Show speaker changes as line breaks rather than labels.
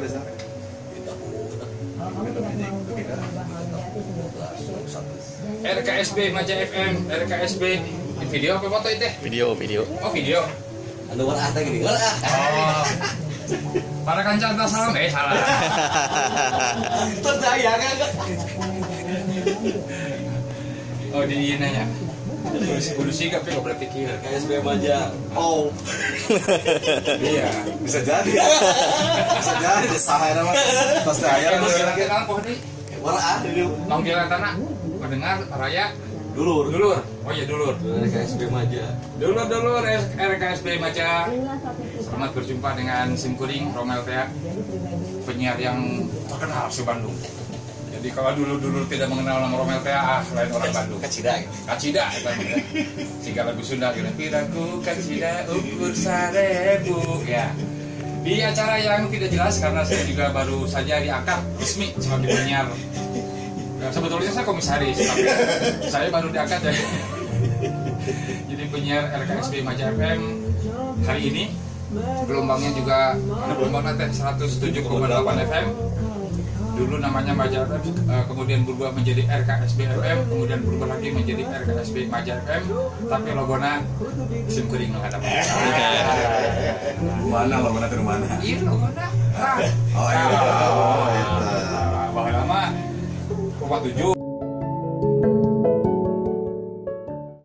Desa.
Kita.
RKSB Maja FM, RKSB video apa foto itu?
Video, video.
Oh video.
Anu warah teh gini, warah.
Oh. Para kanca antar salam eh salah.
Percaya kan?
Oh di nanya. Kudu sigap ya boleh pikir.
KSB Maja.
Oh,
Iya.
bisa jadi. bisa jadi mah. Pasti lagi.
tanah pohon ini.
Warah dulu.
Tanah. Mendengar raya
Dulur.
dulur. Oh iya dulur.
Dulur KSB Maja.
Dulur dulur RKSB Maja. Selamat berjumpa dengan Sim Kuring Romel Tea. Penyiar yang terkenal di Bandung. Jadi kalau dulu-dulu tidak mengenal nama Romel Tea, ah lain orang Bandung.
Kacida.
Kacida itu namanya. Jika lagu Sunda gitu. Piraku kacida ukur sarebu ya. Di acara yang tidak jelas karena saya juga baru saja diangkat resmi sebagai penyiar. Ya, sebetulnya saya komisaris, tapi saya baru diangkat ya. Jadi penyiar RKSB Maja FM hari ini gelombangnya juga ada gelombang nanti 107,8 FM dulu namanya Maja FM eh, kemudian berubah menjadi RKSB FM kemudian berubah lagi menjadi RKSB FM tapi logona sim kuring nggak ada
Mana lo mana ke mana?
iya logona
Oh, iya. Oh,
bahwa lama tujuh